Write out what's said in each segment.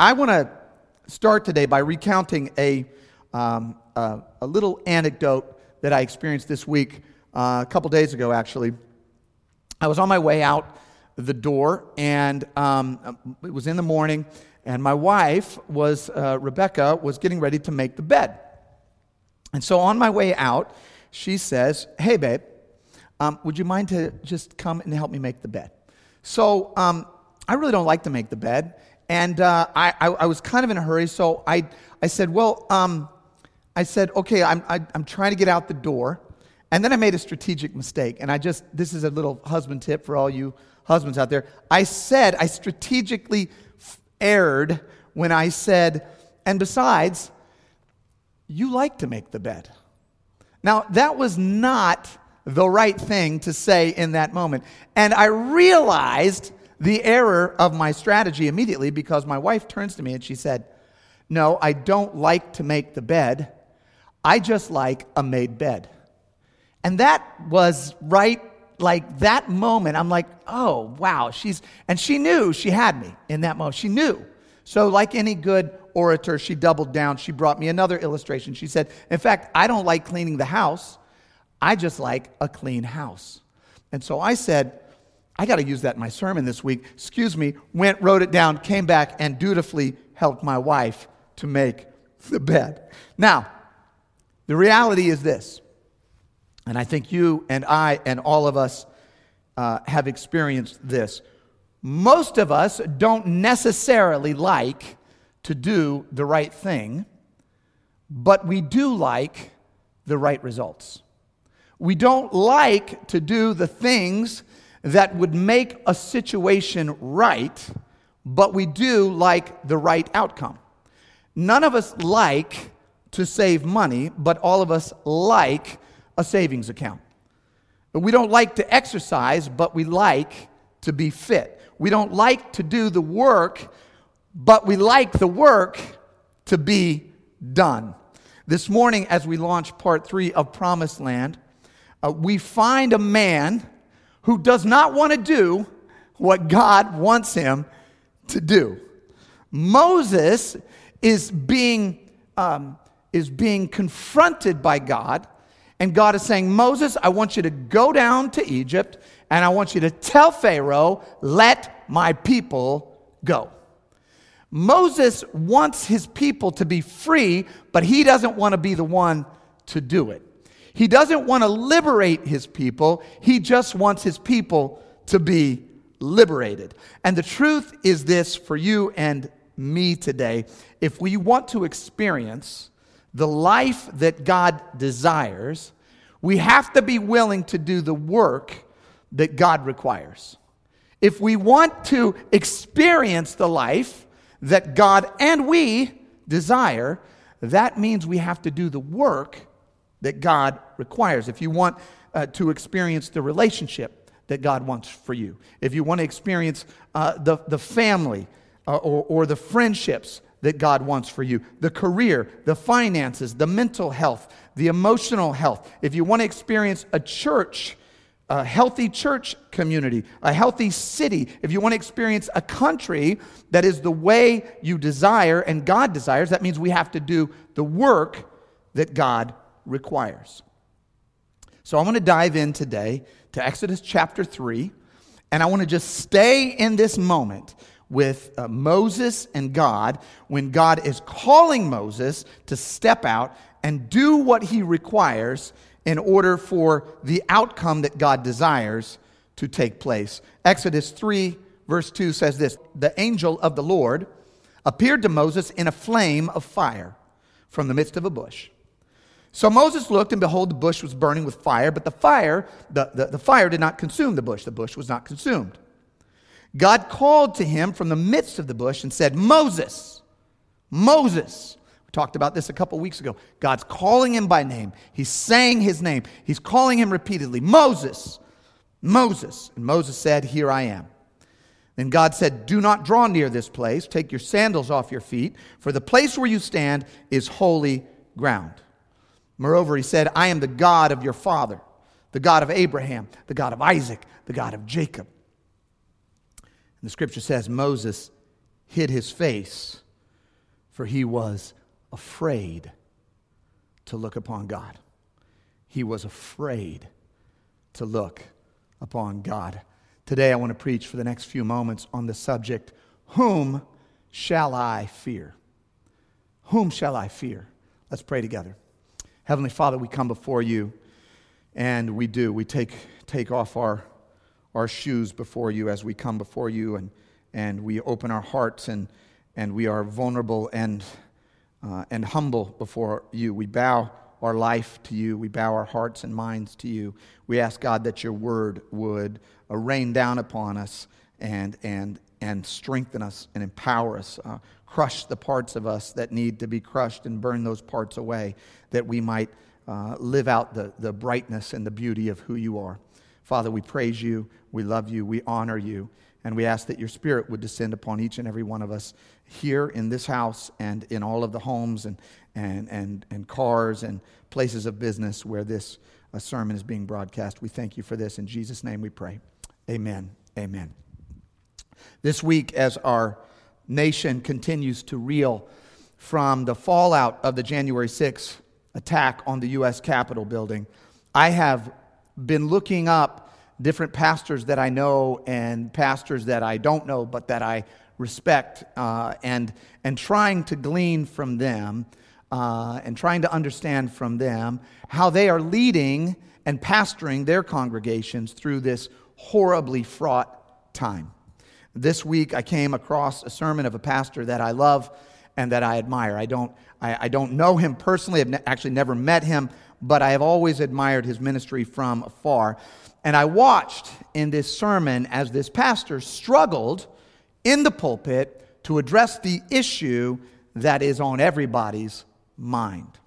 I want to start today by recounting a, um, a little anecdote that I experienced this week, uh, a couple days ago, actually. I was on my way out the door, and um, it was in the morning, and my wife was, uh, Rebecca, was getting ready to make the bed. And so on my way out, she says, Hey, babe, um, would you mind to just come and help me make the bed? So um, I really don't like to make the bed. And uh, I, I, I, was kind of in a hurry, so I, I said, Well, um, I said, Okay, I'm, I, i am trying to get out the door. And then I made a strategic mistake. And I just, this is a little husband tip for all you husbands out there. I said, I strategically erred when I said, And besides, you like to make the bed. Now, that was not the right thing to say in that moment. And I realized the error of my strategy immediately because my wife turns to me and she said, No, I don't like to make the bed. I just like a made bed. And that was right like that moment. I'm like, oh, wow. She's, and she knew she had me in that moment. She knew. So, like any good orator, she doubled down. She brought me another illustration. She said, In fact, I don't like cleaning the house. I just like a clean house. And so I said, I got to use that in my sermon this week. Excuse me, went, wrote it down, came back, and dutifully helped my wife to make the bed. Now, the reality is this, and I think you and I and all of us uh, have experienced this. Most of us don't necessarily like to do the right thing, but we do like the right results. We don't like to do the things that would make a situation right, but we do like the right outcome. None of us like to save money, but all of us like a savings account. We don't like to exercise, but we like to be fit. We don't like to do the work, but we like the work to be done. This morning, as we launch part three of Promised Land, uh, we find a man who does not want to do what God wants him to do. Moses is being, um, is being confronted by God, and God is saying, Moses, I want you to go down to Egypt, and I want you to tell Pharaoh, let my people go. Moses wants his people to be free, but he doesn't want to be the one to do it. He doesn't want to liberate his people, he just wants his people to be liberated. And the truth is this for you and me today if we want to experience the life that God desires, we have to be willing to do the work that God requires. If we want to experience the life that God and we desire, that means we have to do the work that God requires. If you want uh, to experience the relationship that God wants for you, if you want to experience uh, the, the family uh, or, or the friendships that God wants for you, the career, the finances, the mental health, the emotional health, if you want to experience a church, a healthy church community, a healthy city, if you want to experience a country that is the way you desire and God desires, that means we have to do the work that God requires. So I want to dive in today to Exodus chapter 3, and I want to just stay in this moment with uh, Moses and God when God is calling Moses to step out and do what he requires in order for the outcome that God desires to take place. Exodus 3, verse 2 says this The angel of the Lord appeared to Moses in a flame of fire from the midst of a bush. So Moses looked, and behold, the bush was burning with fire, but the fire, the, the, the, fire did not consume the bush. The bush was not consumed. God called to him from the midst of the bush and said, Moses, Moses. We talked about this a couple weeks ago. God's calling him by name. He's saying his name. He's calling him repeatedly, Moses, Moses. And Moses said, Here I am. Then God said, Do not draw near this place. Take your sandals off your feet, for the place where you stand is holy ground. Moreover, he said, I am the God of your father, the God of Abraham, the God of Isaac, the God of Jacob. And the scripture says Moses hid his face for he was afraid to look upon God. He was afraid to look upon God. Today, I want to preach for the next few moments on the subject Whom shall I fear? Whom shall I fear? Let's pray together. Heavenly Father, we come before you, and we do. We take, take off our, our shoes before you as we come before you, and, and we open our hearts, and, and we are vulnerable and, uh, and humble before you. We bow our life to you. We bow our hearts and minds to you. We ask, God, that your word would uh, rain down upon us and, and, and strengthen us and empower us. Uh, crush the parts of us that need to be crushed and burn those parts away that we might uh, live out the, the brightness and the beauty of who you are. Father, we praise you, we love you, we honor you, and we ask that your spirit would descend upon each and every one of us here in this house and in all of the homes and, and, and, and cars and places of business where this uh, sermon is being broadcast. We thank you for this. In Jesus' name we pray. Amen. Amen. This week, as our nation continues to reel from the fallout of the January 6th attack on the U.S. Capitol building, I have been looking up different pastors that I know and pastors that I don't know, but that I respect, uh, and, and trying to glean from them uh, and trying to understand from them how they are leading and pastoring their congregations through this horribly fraught time. This week, I came across a sermon of a pastor that I love and that I admire. I don't, I, I don't know him personally, I've ne- actually never met him, but I have always admired his ministry from afar. And I watched in this sermon as this pastor struggled in the pulpit to address the issue that is on everybody's mind.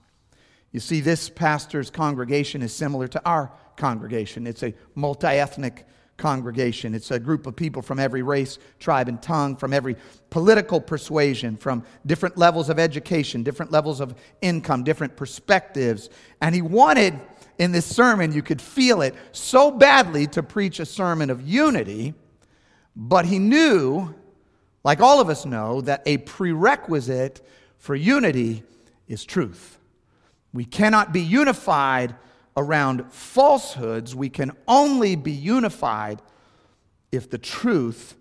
You see, this pastor's congregation is similar to our congregation. It's a multi ethnic congregation. It's a group of people from every race, tribe, and tongue, from every political persuasion, from different levels of education, different levels of income, different perspectives. And he wanted in this sermon, you could feel it so badly to preach a sermon of unity, but he knew, like all of us know, that a prerequisite for unity is truth. We cannot be unified around falsehoods. We can only be unified if the truth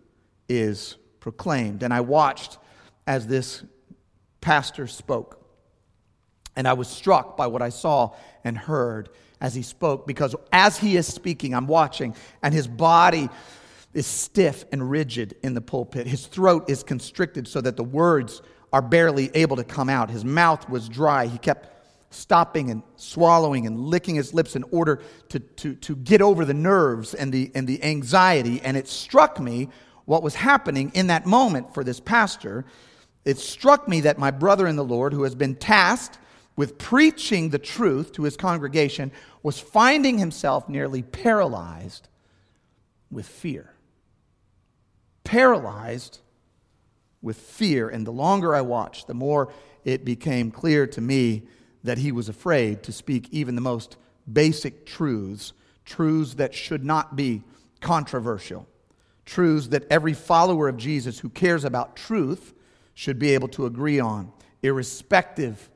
is proclaimed. And I watched as this pastor spoke. And I was struck by what I saw and heard as he spoke because as he is speaking, I'm watching, and his body is stiff and rigid in the pulpit. His throat is constricted so that the words are barely able to come out. His mouth was dry. He kept stopping and swallowing and licking his lips in order to, to, to get over the nerves and the, and the anxiety. And it struck me what was happening in that moment for this pastor. It struck me that my brother in the Lord, who has been tasked with preaching the truth to his congregation, was finding himself nearly paralyzed with fear. Paralyzed with fear. And the longer I watched, the more it became clear to me that he was afraid to speak even the most basic truths, truths that should not be controversial, truths that every follower of Jesus who cares about truth should be able to agree on, irrespective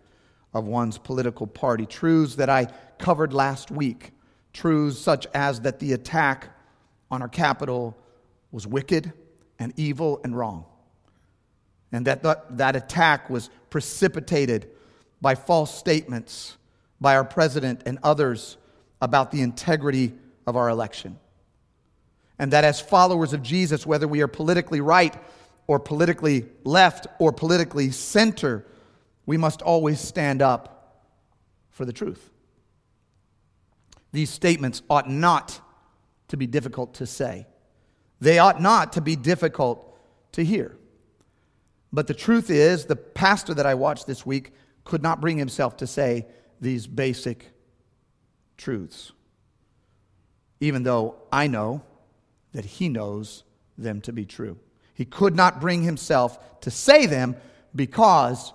of one's political party. Truths that I covered last week, truths such as that the attack on our Capitol was wicked and evil and wrong and that that, that attack was precipitated by false statements by our president and others about the integrity of our election. And that as followers of Jesus, whether we are politically right or politically left or politically center, we must always stand up for the truth. These statements ought not to be difficult to say, they ought not to be difficult to hear. But the truth is, the pastor that I watched this week could not bring himself to say these basic truths, even though I know that he knows them to be true. He could not bring himself to say them because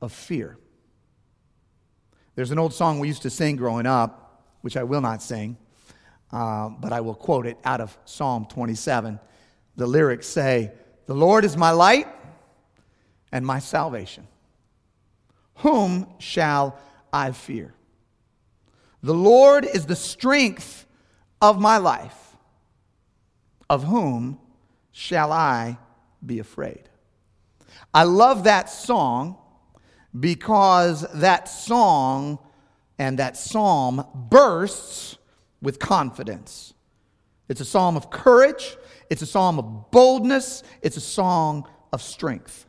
of fear. There's an old song we used to sing growing up, which I will not sing, uh, but I will quote it out of Psalm 27. The lyrics say, The Lord is my light and my salvation. Whom shall I fear? The Lord is the strength of my life. Of whom shall I be afraid? I love that song because that song and that psalm bursts with confidence. It's a psalm of courage, it's a psalm of boldness, it's a song of strength.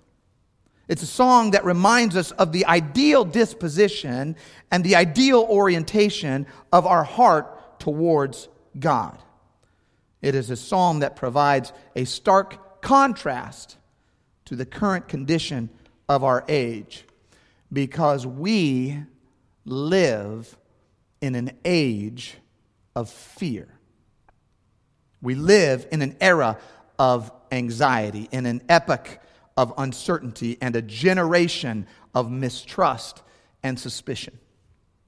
It's a song that reminds us of the ideal disposition and the ideal orientation of our heart towards God. It is a psalm that provides a stark contrast to the current condition of our age because we live in an age of fear. We live in an era of anxiety, in an epoch of uncertainty, and a generation of mistrust and suspicion.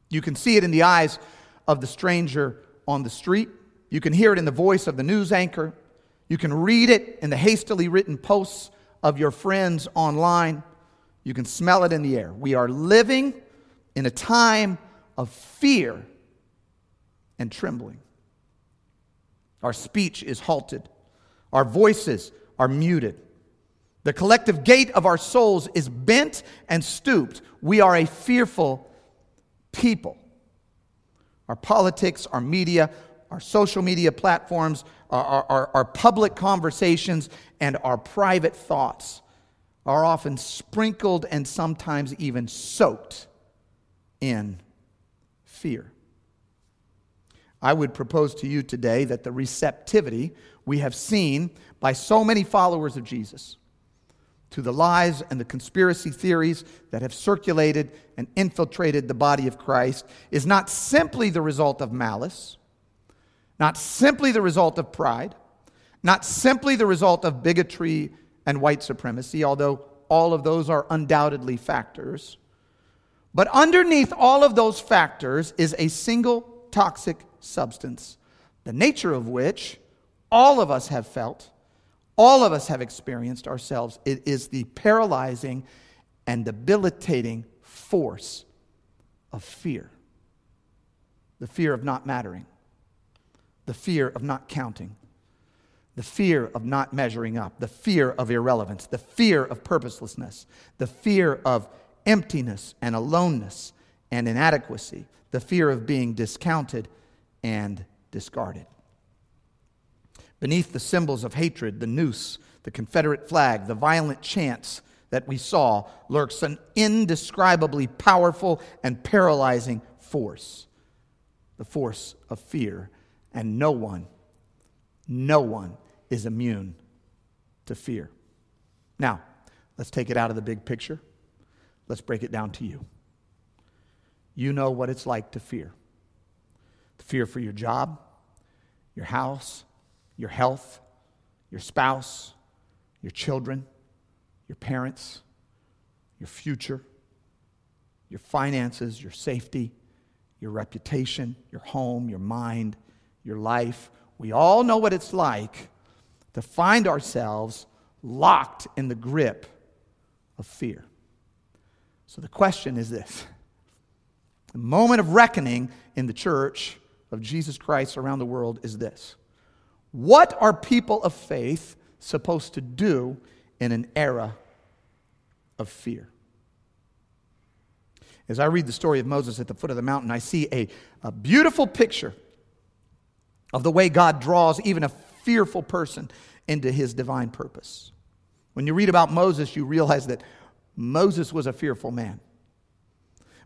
You can see it in the eyes of the stranger on the street. You can hear it in the voice of the news anchor. You can read it in the hastily written posts of your friends online. You can smell it in the air. We are living in a time of fear and trembling. Our speech is halted. Our voices are muted. The collective gait of our souls is bent and stooped. We are a fearful people. Our politics, our media, our social media platforms, our, our, our, public conversations, and our private thoughts are often sprinkled and sometimes even soaked in fear. I would propose to you today that the receptivity we have seen by so many followers of Jesus to the lies and the conspiracy theories that have circulated and infiltrated the body of Christ is not simply the result of malice, not simply the result of pride, not simply the result of bigotry and white supremacy, although all of those are undoubtedly factors. But underneath all of those factors is a single toxic substance, the nature of which all of us have felt, all of us have experienced ourselves. It is the paralyzing and debilitating force of fear. The fear of not mattering, the fear of not counting, the fear of not measuring up, the fear of irrelevance, the fear of purposelessness, the fear of emptiness and aloneness and inadequacy, the fear of being discounted and discarded. Beneath the symbols of hatred, the noose, the Confederate flag, the violent chants that we saw, lurks an indescribably powerful and paralyzing force the force of fear. And no one, no one is immune to fear. Now, let's take it out of the big picture. Let's break it down to you. You know what it's like to fear the fear for your job, your house, your health, your spouse, your children, your parents, your future, your finances, your safety, your reputation, your home, your mind, your life. We all know what it's like to find ourselves locked in the grip of fear. So the question is this the moment of reckoning in the church of Jesus Christ around the world is this What are people of faith supposed to do in an era of fear? As I read the story of Moses at the foot of the mountain, I see a, a beautiful picture of the way God draws even a fearful person into his divine purpose. When you read about Moses, you realize that Moses was a fearful man.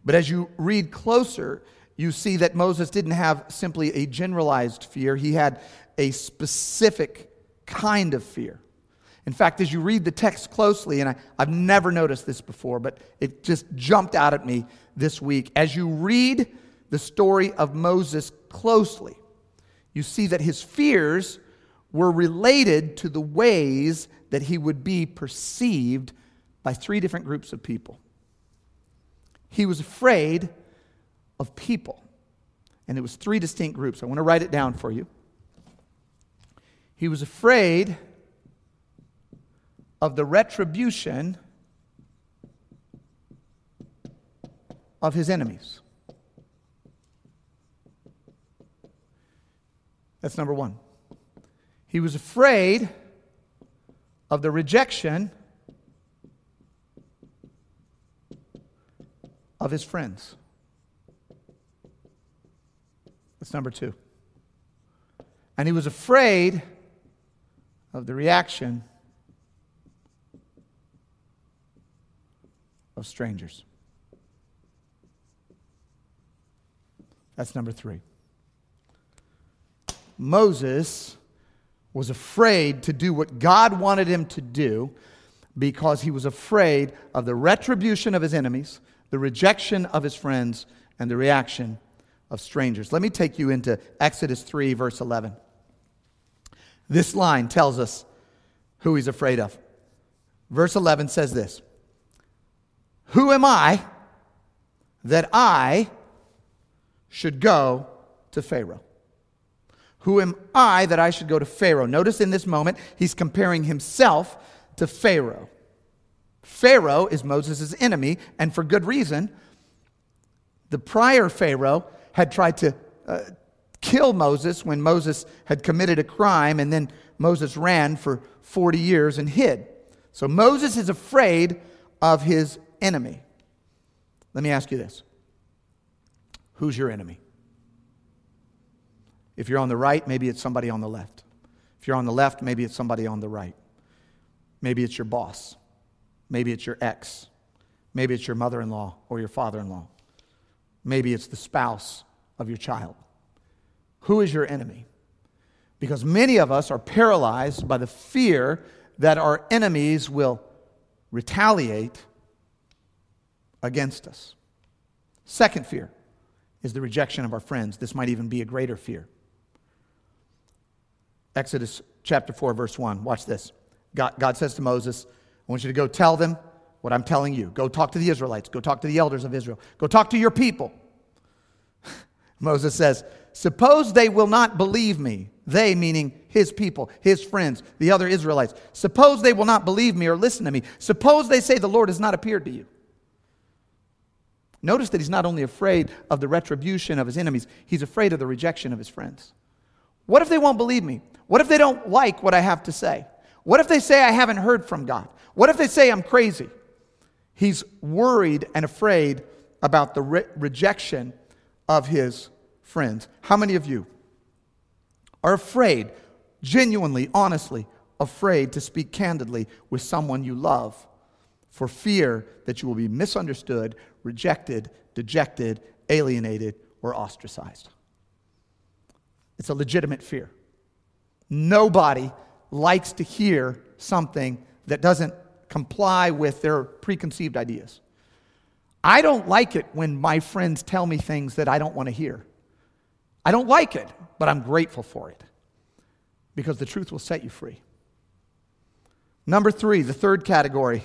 But as you read closer, you see that Moses didn't have simply a generalized fear, he had a specific kind of fear. In fact, as you read the text closely, and I, have never noticed this before, but it just jumped out at me this week. As you read the story of Moses closely, you see that his fears were related to the ways that he would be perceived by three different groups of people. He was afraid of people. And it was three distinct groups. I want to write it down for you. He was afraid of the retribution of his enemies. That's number one. He was afraid of the rejection of his friends. That's number two. And he was afraid of the reaction of strangers. That's number three. Moses was afraid to do what God wanted him to do because he was afraid of the retribution of his enemies, the rejection of his friends, and the reaction of strangers. Let me take you into Exodus 3, verse 11. This line tells us who he's afraid of. Verse 11 says this Who am I that I should go to Pharaoh? Who am I that I should go to Pharaoh? Notice in this moment, he's comparing himself to Pharaoh. Pharaoh is Moses' enemy, and for good reason. The prior Pharaoh had tried to uh, kill Moses when Moses had committed a crime, and then Moses ran for 40 years and hid. So Moses is afraid of his enemy. Let me ask you this Who's your enemy? If you're on the right, maybe it's somebody on the left. If you're on the left, maybe it's somebody on the right. Maybe it's your boss. Maybe it's your ex. Maybe it's your mother in law or your father in law. Maybe it's the spouse of your child. Who is your enemy? Because many of us are paralyzed by the fear that our enemies will retaliate against us. Second fear is the rejection of our friends. This might even be a greater fear. Exodus chapter 4, verse 1. Watch this. God, God says to Moses, I want you to go tell them what I'm telling you. Go talk to the Israelites. Go talk to the elders of Israel. Go talk to your people. Moses says, Suppose they will not believe me. They, meaning his people, his friends, the other Israelites. Suppose they will not believe me or listen to me. Suppose they say the Lord has not appeared to you. Notice that he's not only afraid of the retribution of his enemies, he's afraid of the rejection of his friends. What if they won't believe me? What if they don't like what I have to say? What if they say I haven't heard from God? What if they say I'm crazy? He's worried and afraid about the re- rejection of his friends. How many of you are afraid, genuinely, honestly, afraid to speak candidly with someone you love for fear that you will be misunderstood, rejected, dejected, alienated, or ostracized? It's a legitimate fear. Nobody likes to hear something that doesn't comply with their preconceived ideas. I don't like it when my friends tell me things that I don't want to hear. I don't like it, but I'm grateful for it because the truth will set you free. Number three, the third category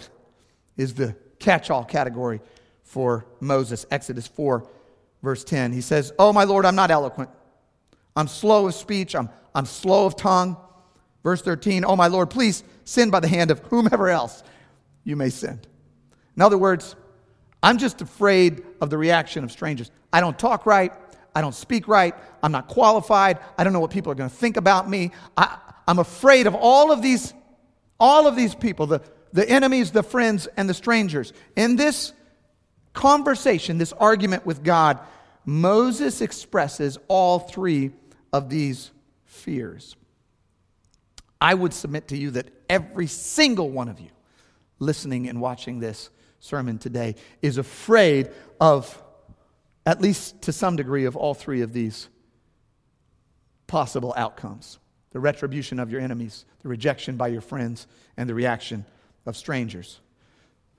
is the catch all category for Moses. Exodus 4, verse 10. He says, Oh, my Lord, I'm not eloquent. I'm slow of speech. I'm, I'm slow of tongue. Verse 13, Oh, my Lord, please sin by the hand of whomever else you may send. In other words, I'm just afraid of the reaction of strangers. I don't talk right. I don't speak right. I'm not qualified. I don't know what people are going to think about me. I, am afraid of all of these, all of these people, the, the enemies, the friends, and the strangers. In this conversation, this argument with God, Moses expresses all three of these fears. I would submit to you that every single one of you listening and watching this sermon today is afraid of, at least to some degree, of all three of these possible outcomes the retribution of your enemies, the rejection by your friends, and the reaction of strangers.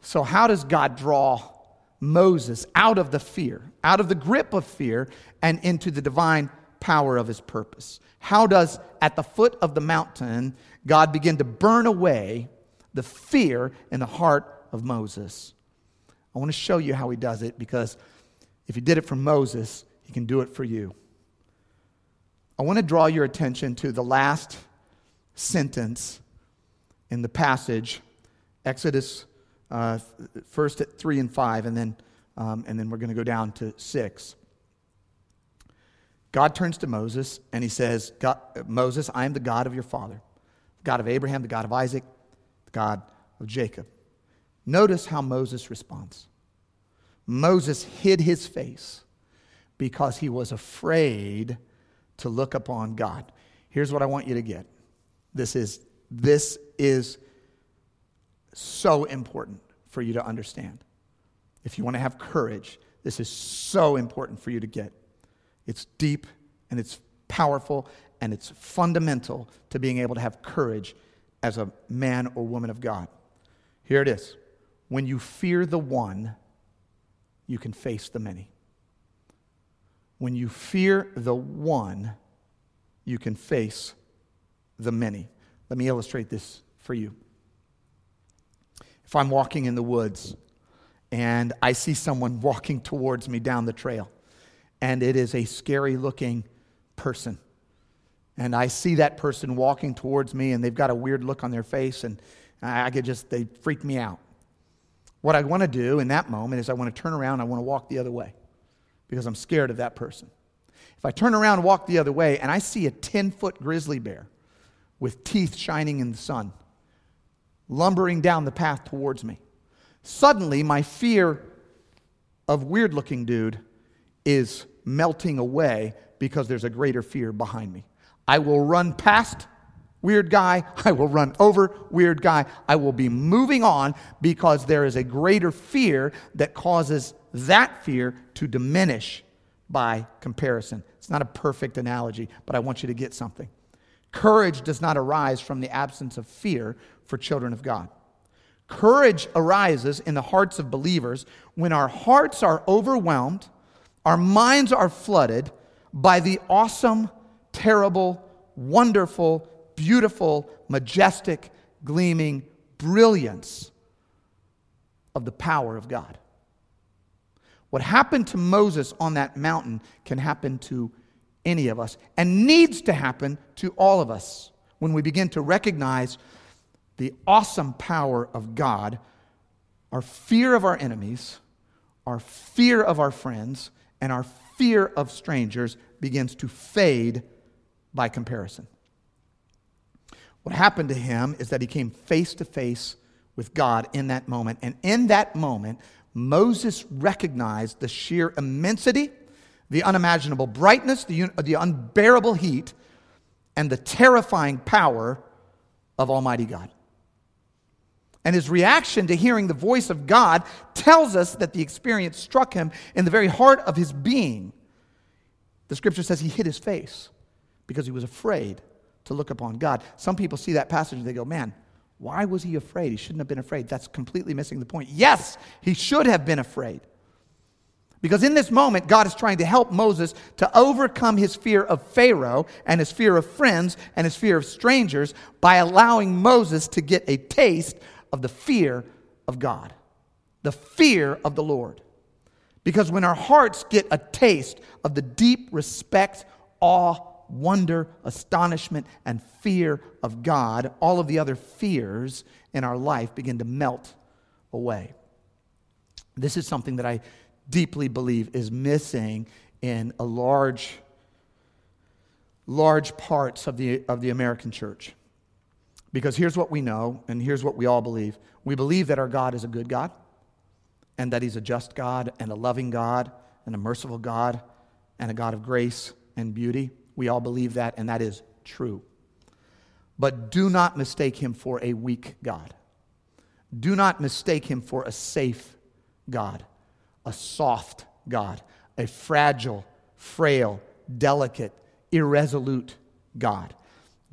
So, how does God draw Moses out of the fear, out of the grip of fear, and into the divine power of his purpose? How does, at the foot of the mountain, God begin to burn away the fear in the heart of Moses? I want to show you how he does it because if he did it for Moses, he can do it for you. I want to draw your attention to the last sentence in the passage, Exodus uh, first at 3 and 5, and then um, and then we're going to go down to 6. God turns to Moses and he says, Moses, I am the God of your father, the God of Abraham, the God of Isaac, the God of Jacob. Notice how Moses responds. Moses hid his face because he was afraid to look upon God. Here's what I want you to get. This is this is so important for you to understand. If you want to have courage, this is so important for you to get. It's deep and it's powerful and it's fundamental to being able to have courage as a man or woman of God. Here it is. When you fear the one, you can face the many. When you fear the one, you can face the many. Let me illustrate this for you. If I'm walking in the woods and I see someone walking towards me down the trail, and it is a scary looking person, and I see that person walking towards me and they've got a weird look on their face, and I could just, they freak me out. What I want to do in that moment is I want to turn around, I want to walk the other way because I'm scared of that person. If I turn around and walk the other way and I see a 10 foot grizzly bear with teeth shining in the sun, lumbering down the path towards me, suddenly my fear of weird looking dude is melting away because there's a greater fear behind me. I will run past weird guy. I will run over weird guy. I will be moving on because there is a greater fear that causes that fear to diminish by comparison. It's not a perfect analogy, but I want you to get something. Courage does not arise from the absence of fear for children of God. Courage arises in the hearts of believers when our hearts are overwhelmed, our minds are flooded by the awesome, terrible, wonderful, beautiful, majestic, gleaming brilliance of the power of God. What happened to Moses on that mountain can happen to any of us and needs to happen to all of us when we begin to recognize the awesome power of God, our fear of our enemies, our fear of our friends, and our fear of strangers begins to fade by comparison. What happened to him is that he came face to face with God in that moment. And in that moment, Moses recognized the sheer immensity, the unimaginable brightness, the, the unbearable heat, and the terrifying power of Almighty God. And his reaction to hearing the voice of God tells us that the experience struck him in the very heart of his being. The scripture says he hid his face because he was afraid to look upon God. Some people see that passage and they go, man, why was he afraid? He shouldn't have been afraid. That's completely missing the point. Yes, he should have been afraid. Because in this moment, God is trying to help Moses to overcome his fear of Pharaoh and his fear of friends and his fear of strangers by allowing Moses to get a taste of the fear of God, the fear of the Lord. Because when our hearts get a taste of the deep respect, awe, wonder, astonishment, and fear of God, all of the other fears in our life begin to melt away. This is something that I deeply believe is missing in a large, large parts of the, of the American church. Because here's what we know, and here's what we all believe. We believe that our God is a good God, and that He's a just God, and a loving God, and a merciful God, and a God of grace and beauty. We all believe that, and that is true. But do not mistake him for a weak God. Do not mistake him for a safe God, a soft God, a fragile, frail, delicate, irresolute God.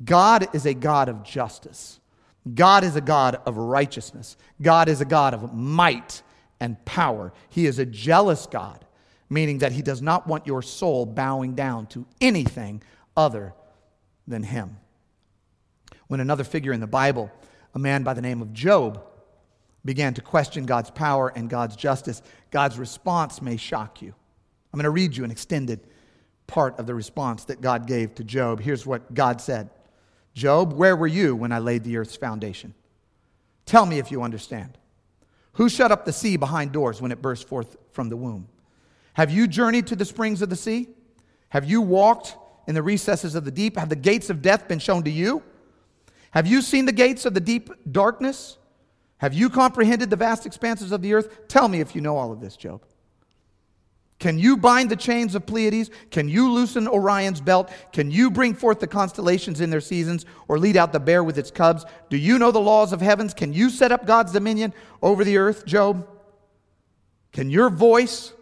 God is a God of justice. God is a God of righteousness. God is a God of might and power. He is a jealous God meaning that he does not want your soul bowing down to anything other than him. When another figure in the Bible, a man by the name of Job, began to question God's power and God's justice, God's response may shock you. I'm going to read you an extended part of the response that God gave to Job. Here's what God said Job, where were you when I laid the earth's foundation? Tell me if you understand. Who shut up the sea behind doors when it burst forth from the womb? Have you journeyed to the springs of the sea? Have you walked in the recesses of the deep? Have the gates of death been shown to you? Have you seen the gates of the deep darkness? Have you comprehended the vast expanses of the earth? Tell me if you know all of this, Job. Can you bind the chains of Pleiades? Can you loosen Orion's belt? Can you bring forth the constellations in their seasons or lead out the bear with its cubs? Do you know the laws of heavens? Can you set up God's dominion over the earth, Job? Can your voice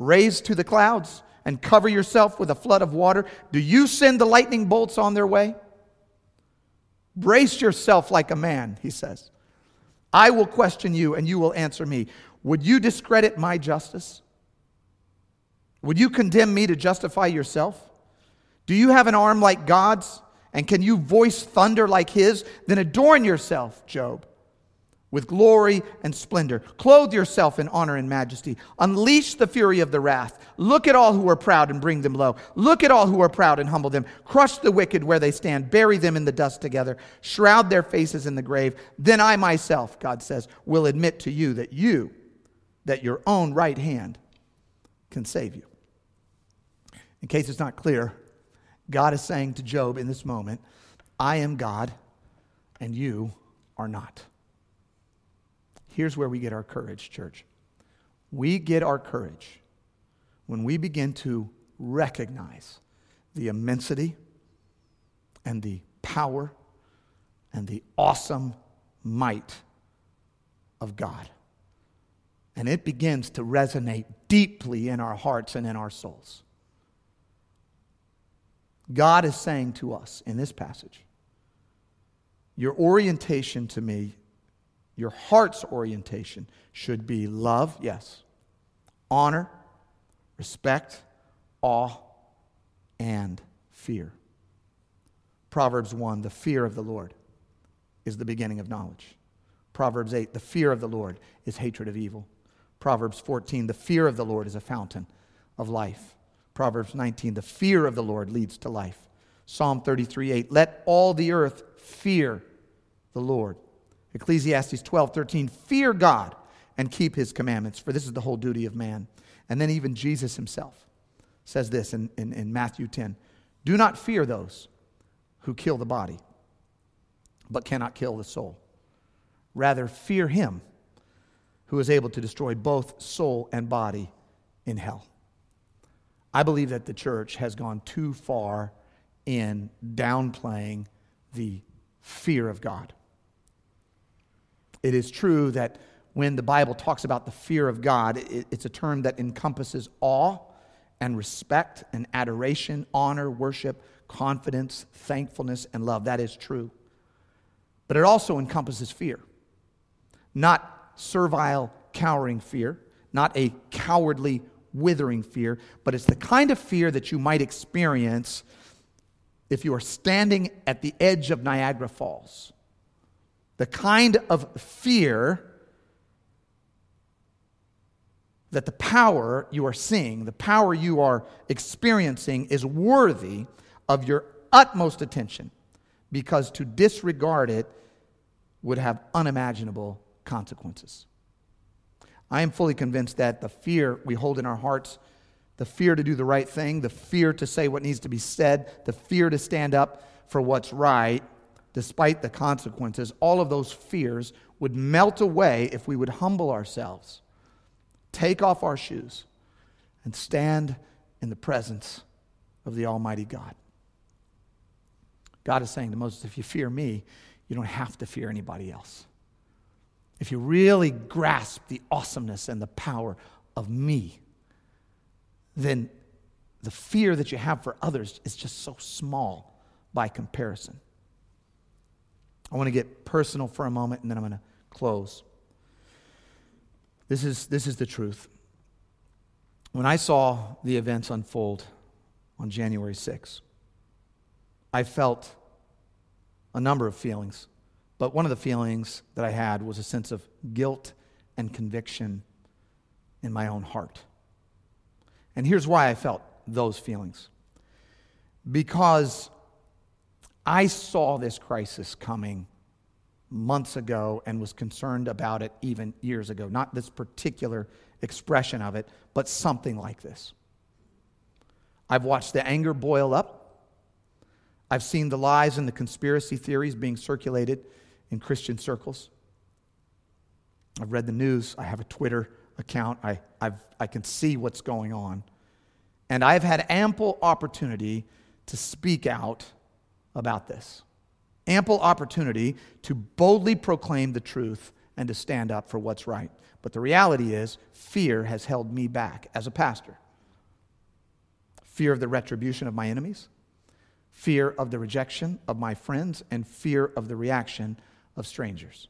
raise to the clouds and cover yourself with a flood of water? Do you send the lightning bolts on their way? Brace yourself like a man, he says. I will question you and you will answer me. Would you discredit my justice? Would you condemn me to justify yourself? Do you have an arm like God's? And can you voice thunder like his? Then adorn yourself, Job, with glory and splendor. Clothe yourself in honor and majesty. Unleash the fury of the wrath. Look at all who are proud and bring them low. Look at all who are proud and humble them. Crush the wicked where they stand. Bury them in the dust together. Shroud their faces in the grave. Then I myself, God says, will admit to you that you, that your own right hand can save you. In case it's not clear, God is saying to Job in this moment, I am God and you are not. Here's where we get our courage, church. We get our courage when we begin to recognize the immensity and the power and the awesome might of God. And it begins to resonate deeply in our hearts and in our souls. God is saying to us in this passage your orientation to me, your heart's orientation, should be love, yes, honor, respect, awe, and fear. Proverbs 1 the fear of the Lord is the beginning of knowledge. Proverbs 8 the fear of the Lord is hatred of evil. Proverbs 14 the fear of the Lord is a fountain of life. Proverbs 19, the fear of the Lord leads to life. Psalm 33, 8, let all the earth fear the Lord. Ecclesiastes 12, 13, fear God and keep his commandments, for this is the whole duty of man. And then even Jesus himself says this in, in, in Matthew 10 Do not fear those who kill the body, but cannot kill the soul. Rather, fear him who is able to destroy both soul and body in hell. I believe that the church has gone too far in downplaying the fear of God. It is true that when the Bible talks about the fear of God, it's a term that encompasses awe and respect and adoration, honor, worship, confidence, thankfulness, and love. That is true. But it also encompasses fear. Not servile, cowering fear, not a cowardly, withering fear, but it's the kind of fear that you might experience if you are standing at the edge of Niagara Falls. The kind of fear that the power you are seeing, the power you are experiencing, is worthy of your utmost attention because to disregard it would have unimaginable consequences. I am fully convinced that the fear we hold in our hearts, the fear to do the right thing, the fear to say what needs to be said, the fear to stand up for what's right, despite the consequences, all of those fears would melt away if we would humble ourselves, take off our shoes, and stand in the presence of the Almighty God. God is saying to Moses, if you fear me, you don't have to fear anybody else if you really grasp the awesomeness and the power of me, then the fear that you have for others is just so small by comparison. I want to get personal for a moment and then I'm going to close. This is, this is the truth. When I saw the events unfold on January 6th, I felt a number of feelings. But one of the feelings that I had was a sense of guilt and conviction in my own heart. And here's why I felt those feelings because I saw this crisis coming months ago and was concerned about it even years ago. Not this particular expression of it, but something like this. I've watched the anger boil up. I've seen the lies and the conspiracy theories being circulated in Christian circles. I've read the news. I have a Twitter account. I, I've, I can see what's going on. And I've had ample opportunity to speak out about this. Ample opportunity to boldly proclaim the truth and to stand up for what's right. But the reality is, fear has held me back as a pastor. Fear of the retribution of my enemies, fear of the rejection of my friends, and fear of the reaction of strangers.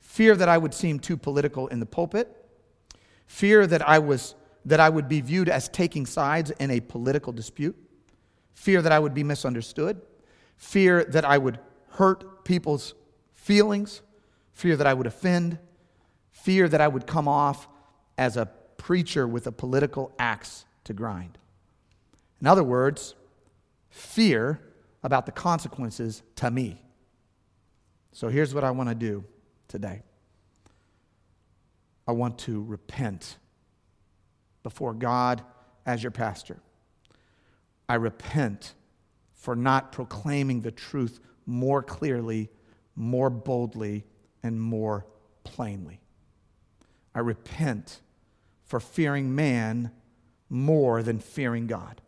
Fear that I would seem too political in the pulpit, fear that I, was, that I would be viewed as taking sides in a political dispute, fear that I would be misunderstood, fear that I would hurt people's feelings, fear that I would offend, fear that I would come off as a preacher with a political axe to grind. In other words, fear about the consequences to me. So here's what I want to do today I want to repent before God as your pastor. I repent for not proclaiming the truth more clearly, more boldly, and more plainly. I repent for fearing man more than fearing God.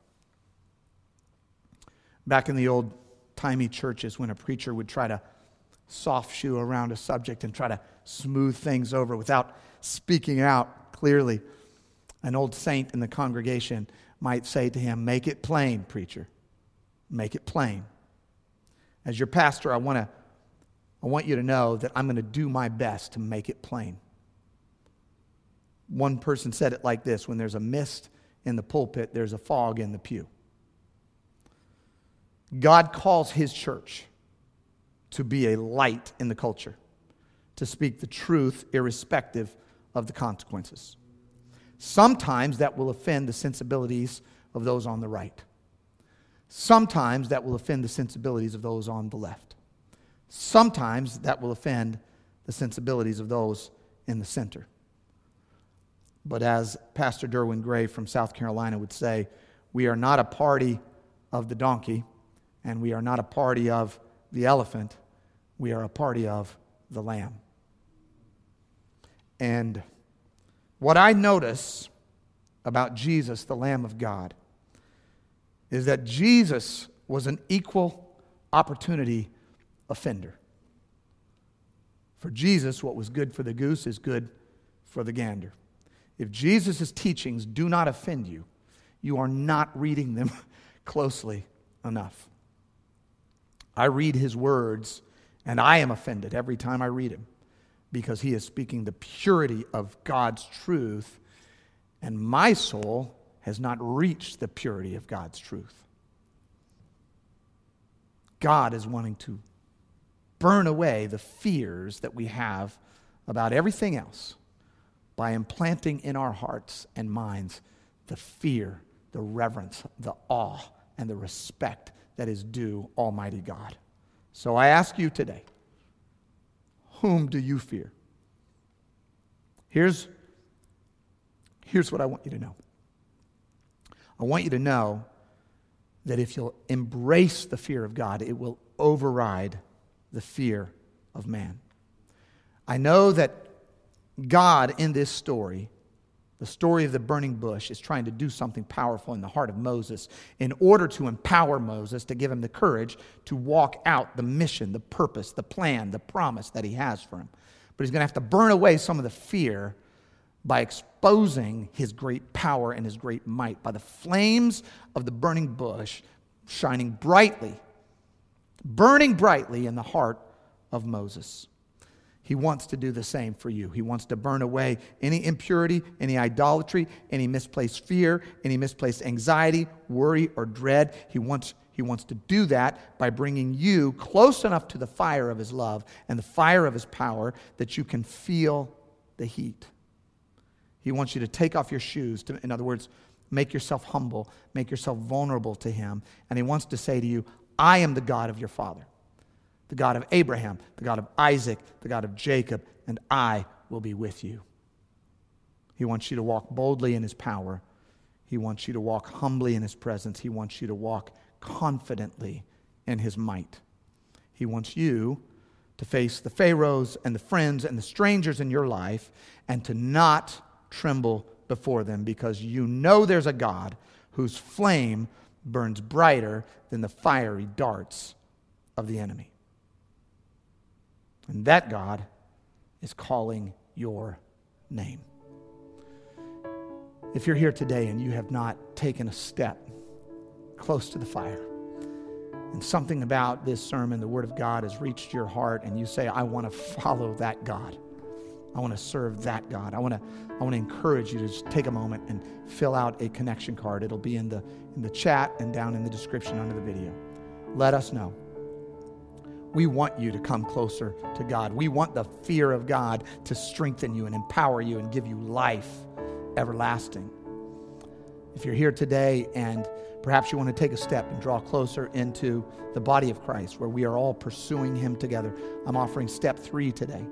Back in the old timey churches, when a preacher would try to soft shoe around a subject and try to smooth things over without speaking out clearly, an old saint in the congregation might say to him, Make it plain, preacher. Make it plain. As your pastor, I want, to, I want you to know that I'm going to do my best to make it plain. One person said it like this when there's a mist in the pulpit, there's a fog in the pew. God calls his church to be a light in the culture, to speak the truth irrespective of the consequences. Sometimes that will offend the sensibilities of those on the right. Sometimes that will offend the sensibilities of those on the left. Sometimes that will offend the sensibilities of those in the center. But as Pastor Derwin Gray from South Carolina would say, we are not a party of the donkey, and we are not a party of the elephant, we are a party of the lamb. And what I notice about Jesus, the Lamb of God, is that Jesus was an equal opportunity offender. For Jesus, what was good for the goose is good for the gander. If Jesus' teachings do not offend you, you are not reading them closely enough. I read his words and I am offended every time I read him because he is speaking the purity of God's truth, and my soul has not reached the purity of God's truth. God is wanting to burn away the fears that we have about everything else by implanting in our hearts and minds the fear, the reverence, the awe, and the respect that is due Almighty God. So I ask you today whom do you fear? Here's, here's what I want you to know I want you to know that if you'll embrace the fear of God, it will override the fear of man. I know that God in this story the story of the burning bush is trying to do something powerful in the heart of Moses in order to empower Moses to give him the courage to walk out the mission, the purpose, the plan, the promise that he has for him. But he's going to have to burn away some of the fear by exposing his great power and his great might, by the flames of the burning bush shining brightly, burning brightly in the heart of Moses. He wants to do the same for you. He wants to burn away any impurity, any idolatry, any misplaced fear, any misplaced anxiety, worry, or dread. He wants, he wants to do that by bringing you close enough to the fire of His love and the fire of His power that you can feel the heat. He wants you to take off your shoes, to, in other words, make yourself humble, make yourself vulnerable to Him. And He wants to say to you, I am the God of your Father. The God of Abraham, the God of Isaac, the God of Jacob, and I will be with you. He wants you to walk boldly in his power. He wants you to walk humbly in his presence. He wants you to walk confidently in his might. He wants you to face the Pharaohs and the friends and the strangers in your life and to not tremble before them because you know there's a God whose flame burns brighter than the fiery darts of the enemy. And that God is calling your name. If you're here today and you have not taken a step close to the fire, and something about this sermon, the Word of God, has reached your heart, and you say, I want to follow that God. I want to serve that God. I want to, I want to encourage you to just take a moment and fill out a connection card. It'll be in the, in the chat and down in the description under the video. Let us know. We want you to come closer to God. We want the fear of God to strengthen you and empower you and give you life everlasting. If you're here today and perhaps you want to take a step and draw closer into the body of Christ where we are all pursuing Him together, I'm offering step three today.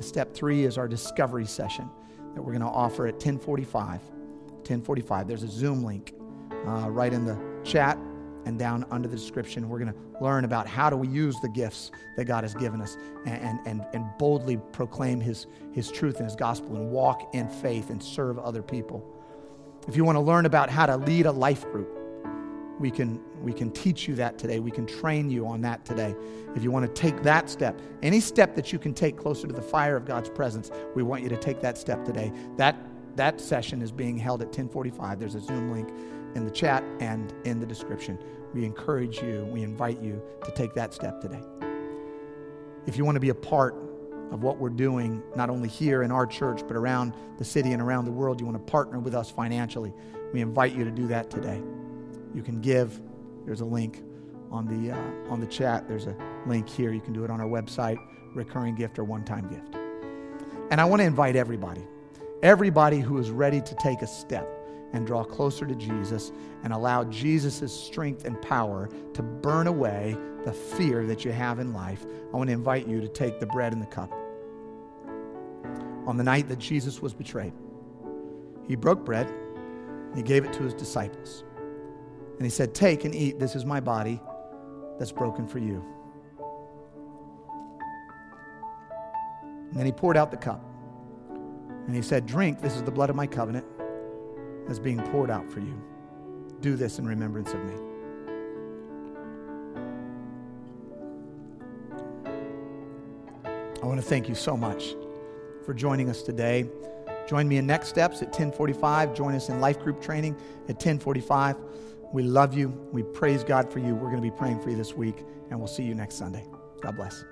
Step three is our discovery session that we're going to offer at 1045. 1045. There's a Zoom link uh, right in the chat and down under the description. We're going to learn about how do we use the gifts that God has given us and, and, and boldly proclaim his, his truth and His gospel and walk in faith and serve other people. If you want to learn about how to lead a life group, we can, we can teach you that today. We can train you on that today. If you want to take that step, any step that you can take closer to the fire of God's presence, we want you to take that step today. That, that session is being held at 1045. There's a Zoom link in the chat and in the description. We encourage you, we invite you to take that step today. If you want to be a part of what we're doing, not only here in our church, but around the city and around the world, you want to partner with us financially, we invite you to do that today. You can give. There's a link on the, uh, on the chat. There's a link here. You can do it on our website, recurring gift or one time gift. And I want to invite everybody, everybody who is ready to take a step and draw closer to Jesus and allow Jesus' strength and power to burn away the fear that you have in life, I want to invite you to take the bread and the cup. On the night that Jesus was betrayed, he broke bread, he gave it to his disciples. And he said, Take and eat. This is my body that's broken for you. And then he poured out the cup. And he said, Drink. This is the blood of my covenant that's being poured out for you. Do this in remembrance of me. I want to thank you so much for joining us today. Join me in next steps at 1045. Join us in life group training at 1045. We love you. We praise God for you. We're going to be praying for you this week, and we'll see you next Sunday. God bless.